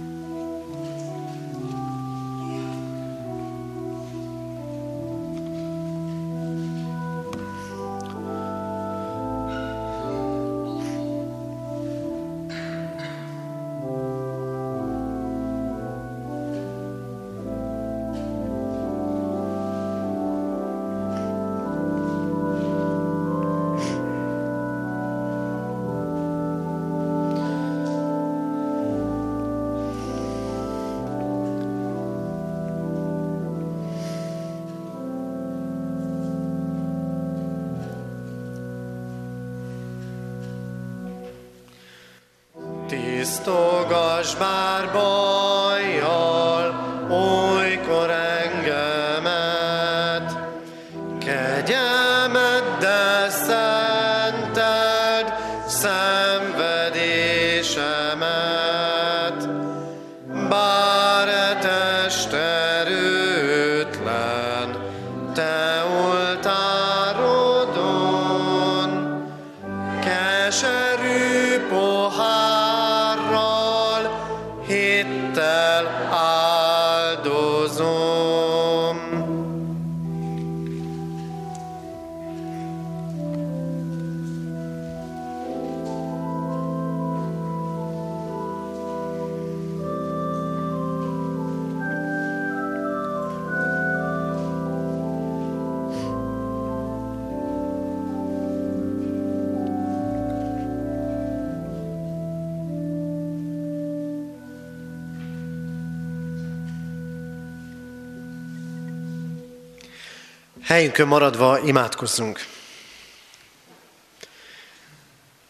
Helyünkön maradva imádkozzunk.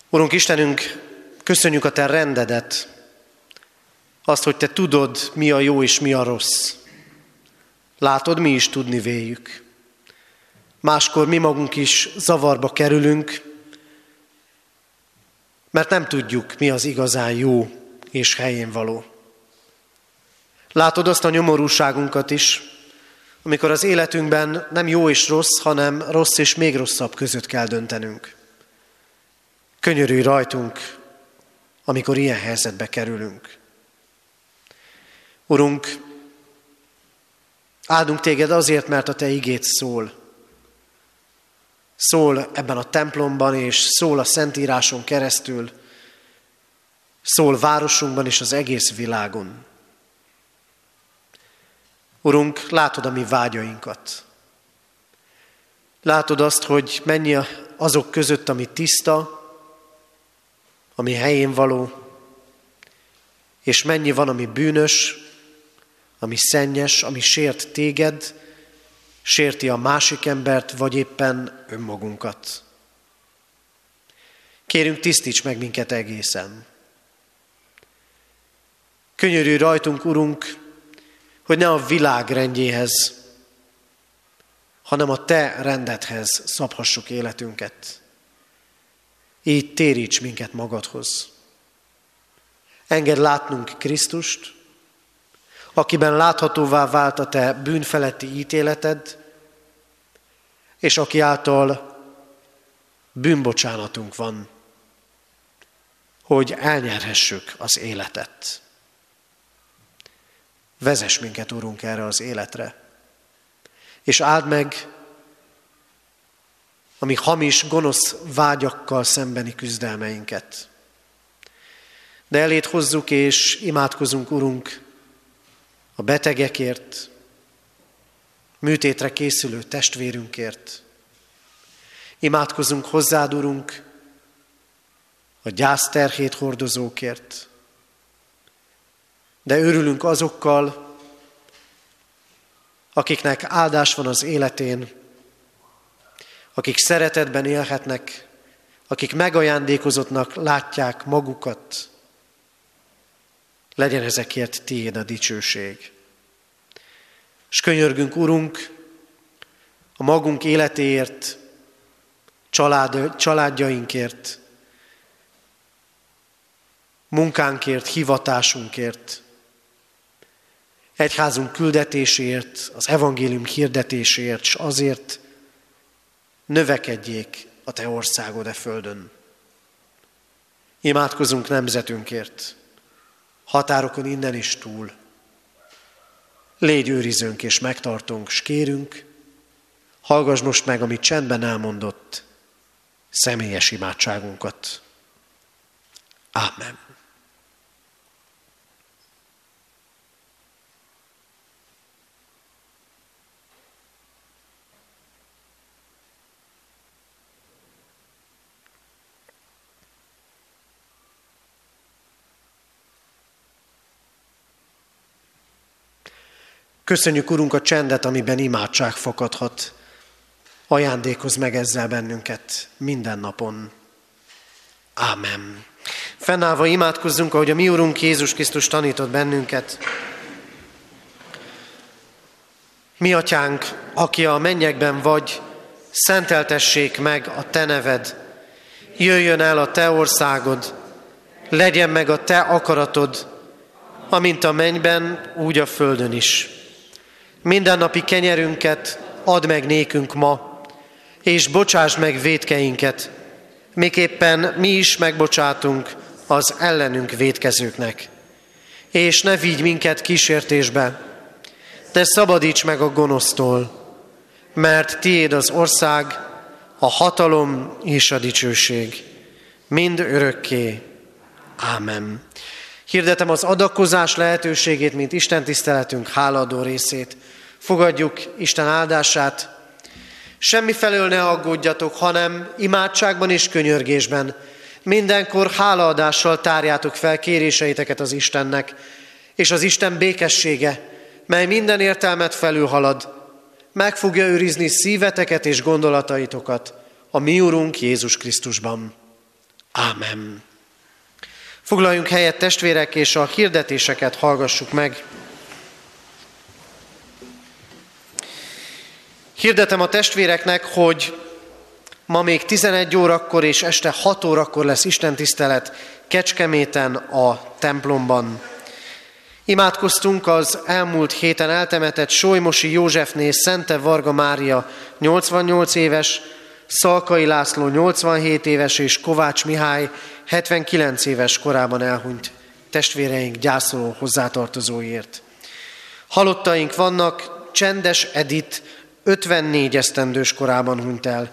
Urunk Istenünk, köszönjük a Te rendedet, azt, hogy Te tudod, mi a jó és mi a rossz. Látod, mi is tudni véljük. Máskor mi magunk is zavarba kerülünk, mert nem tudjuk, mi az igazán jó és helyén való. Látod azt a nyomorúságunkat is, amikor az életünkben nem jó és rossz, hanem rossz és még rosszabb között kell döntenünk. Könyörülj rajtunk, amikor ilyen helyzetbe kerülünk. Urunk, áldunk téged azért, mert a te igét szól. Szól ebben a templomban, és szól a Szentíráson keresztül, szól városunkban és az egész világon. Urunk, látod a mi vágyainkat. Látod azt, hogy mennyi azok között, ami tiszta, ami helyén való, és mennyi van, ami bűnös, ami szennyes, ami sért téged, sérti a másik embert, vagy éppen önmagunkat. Kérünk, tisztíts meg minket egészen. Könyörű rajtunk, Urunk, hogy ne a világ rendjéhez, hanem a Te rendedhez szabhassuk életünket. Így téríts minket magadhoz. Engedd látnunk Krisztust, akiben láthatóvá vált a Te bűnfeletti ítéleted, és aki által bűnbocsánatunk van, hogy elnyerhessük az életet. Vezess minket, Urunk, erre az életre. És áld meg a mi hamis, gonosz vágyakkal szembeni küzdelmeinket. De elét hozzuk és imádkozunk, Urunk, a betegekért, műtétre készülő testvérünkért. Imádkozunk hozzád, Urunk, a gyászterhét hordozókért, de örülünk azokkal, akiknek áldás van az életén, akik szeretetben élhetnek, akik megajándékozottnak látják magukat, legyen ezekért tiéd a dicsőség. És könyörgünk, Urunk, a magunk életéért, család, családjainkért, munkánkért, hivatásunkért, egyházunk küldetésért, az evangélium hirdetésért, és azért növekedjék a Te országod e földön. Imádkozunk nemzetünkért, határokon innen is túl. Légy őrizőnk és megtartunk, s kérünk, hallgass most meg, amit csendben elmondott, személyes imádságunkat. Amen. Köszönjük, Urunk, a csendet, amiben imádság fakadhat. Ajándékozz meg ezzel bennünket minden napon. Ámen. Fennállva imádkozzunk, ahogy a mi Urunk Jézus Krisztus tanított bennünket. Mi, Atyánk, aki a mennyekben vagy, szenteltessék meg a Te neved. Jöjjön el a Te országod, legyen meg a Te akaratod, amint a mennyben, úgy a földön is. Mindennapi kenyerünket add meg nékünk ma, és bocsáss meg védkeinket, miképpen mi is megbocsátunk az ellenünk védkezőknek. És ne vigy minket kísértésbe, de szabadíts meg a gonosztól, mert tiéd az ország, a hatalom és a dicsőség, mind örökké. Ámen. Hirdetem az adakozás lehetőségét, mint Isten tiszteletünk háladó részét. Fogadjuk Isten áldását. Semmi felől ne aggódjatok, hanem imádságban és könyörgésben. Mindenkor hálaadással tárjátok fel kéréseiteket az Istennek, és az Isten békessége, mely minden értelmet felülhalad, meg fogja őrizni szíveteket és gondolataitokat a mi Urunk Jézus Krisztusban. Ámen. Foglaljunk helyet testvérek, és a hirdetéseket hallgassuk meg. Hirdetem a testvéreknek, hogy ma még 11 órakor és este 6 órakor lesz Isten tisztelet Kecskeméten a templomban. Imádkoztunk az elmúlt héten eltemetett Solymosi Józsefné Szente Varga Mária 88 éves, Szalkai László 87 éves és Kovács Mihály 79 éves korában elhunyt testvéreink gyászoló hozzátartozóért. Halottaink vannak, Csendes Edit 54 esztendős korában hunyt el.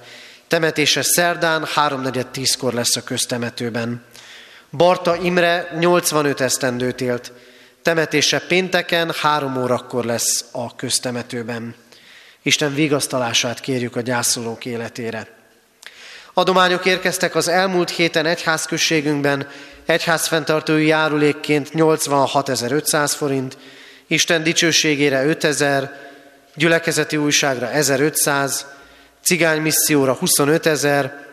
Temetése szerdán 3.4.10-kor lesz a köztemetőben. Barta Imre 85 esztendőt élt. Temetése pénteken három órakor lesz a köztemetőben. Isten vigasztalását kérjük a gyászolók életére. Adományok érkeztek az elmúlt héten egyházközségünkben, egyházfenntartói járulékként 86.500 forint, Isten dicsőségére 5000, gyülekezeti újságra 1500, cigány misszióra 25 ezer,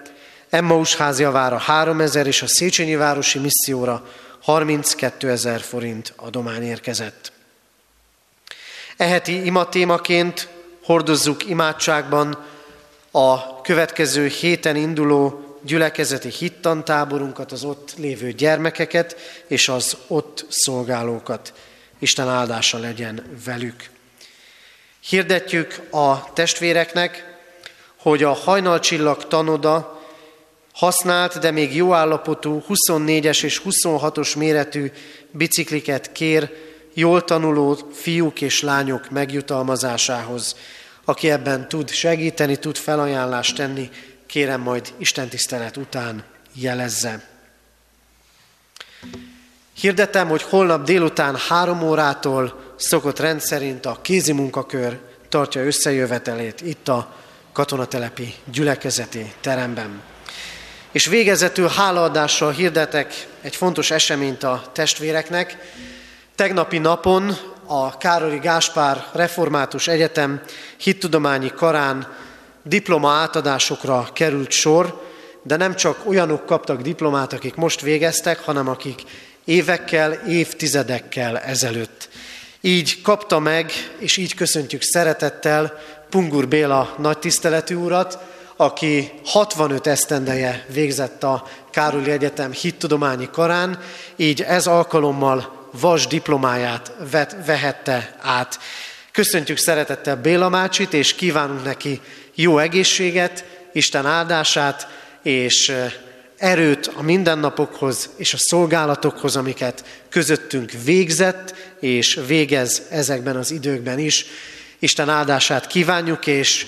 Emmaus házjavára 3000 és a Széchenyi városi misszióra 32 ezer forint adomány érkezett. Eheti ima témaként hordozzuk imádságban a következő héten induló gyülekezeti hittantáborunkat, az ott lévő gyermekeket és az ott szolgálókat. Isten áldása legyen velük. Hirdetjük a testvéreknek, hogy a hajnalcsillag tanoda használt, de még jó állapotú 24-es és 26-os méretű bicikliket kér jól tanuló fiúk és lányok megjutalmazásához. Aki ebben tud segíteni, tud felajánlást tenni, kérem majd Isten tisztelet után jelezze. Hirdetem, hogy holnap délután három órától szokott rendszerint a kézi munkakör tartja összejövetelét itt a katonatelepi gyülekezeti teremben. És végezetül hálaadással hirdetek egy fontos eseményt a testvéreknek. Tegnapi napon a Károli Gáspár Református Egyetem hittudományi karán diploma átadásokra került sor, de nem csak olyanok kaptak diplomát, akik most végeztek, hanem akik évekkel, évtizedekkel ezelőtt így kapta meg, és így köszöntjük szeretettel Pungur Béla nagy tiszteletű urat, aki 65 esztendeje végzett a Károli Egyetem hittudományi karán, így ez alkalommal vas diplomáját vet, vehette át. Köszöntjük szeretettel Béla Mácsit, és kívánunk neki jó egészséget, Isten áldását, és erőt a mindennapokhoz és a szolgálatokhoz, amiket közöttünk végzett és végez ezekben az időkben is. Isten áldását kívánjuk, és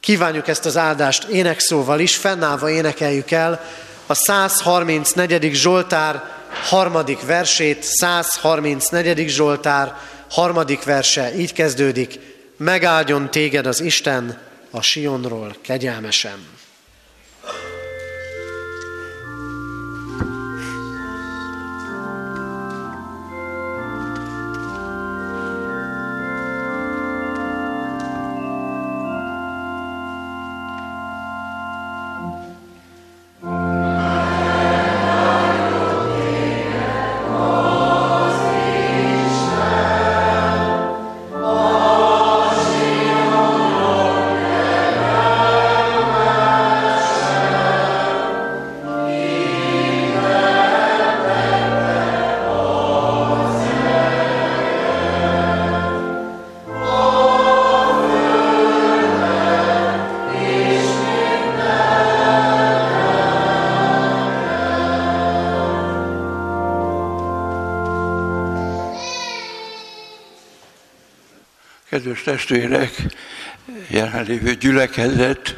kívánjuk ezt az áldást énekszóval is, fennállva énekeljük el a 134. Zsoltár harmadik versét, 134. Zsoltár harmadik verse így kezdődik, megáldjon téged az Isten a Sionról kegyelmesen. Testvérek, jelenlévő gyülekezet,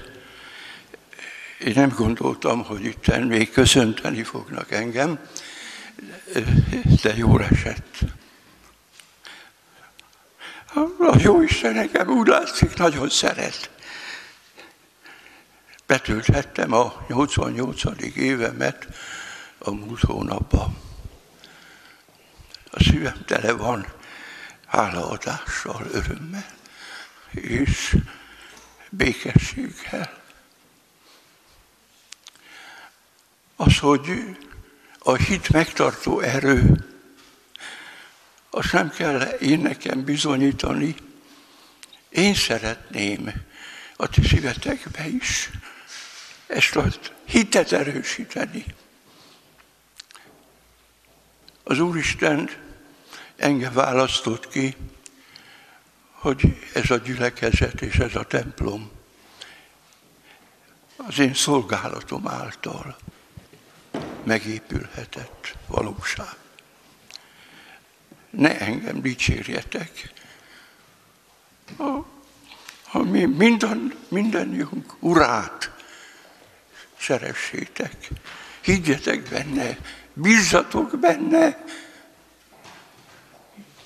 én nem gondoltam, hogy itt még köszönteni fognak engem, de jó esett. A jó Isten nekem úgy látszik, nagyon szeret. Betölthettem a 88. évemet a múlt hónapban. A szívem tele van hálaadással, örömmel és békességgel. Az, hogy a hit megtartó erő, azt nem kell én nekem bizonyítani, én szeretném a ti szívetekbe is ezt a hitet erősíteni. Az Úristen engem választott ki, hogy ez a gyülekezet és ez a templom az én szolgálatom által megépülhetett valóság. Ne engem dicsérjetek, ha mi minden, mindannyiunk urát szeressétek. Higgyetek benne, bízzatok benne,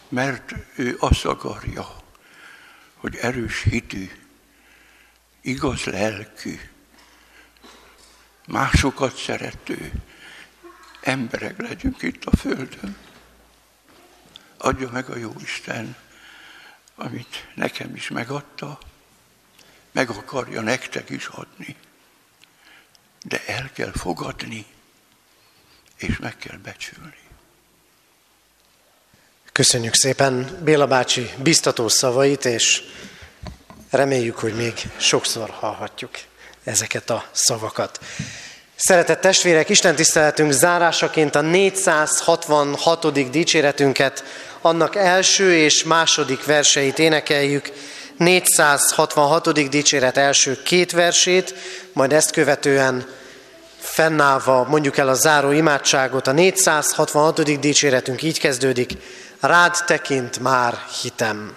mert ő azt akarja, hogy erős hitű, igaz lelkű, másokat szerető emberek legyünk itt a Földön. Adja meg a jó Isten, amit nekem is megadta, meg akarja nektek is adni. De el kell fogadni, és meg kell becsülni. Köszönjük szépen Béla bácsi biztató szavait, és reméljük, hogy még sokszor hallhatjuk ezeket a szavakat. Szeretett testvérek, Isten tiszteletünk zárásaként a 466. dicséretünket, annak első és második verseit énekeljük. 466. dicséret első két versét, majd ezt követően fennállva mondjuk el a záró imádságot. A 466. dicséretünk így kezdődik, rád tekint már hitem.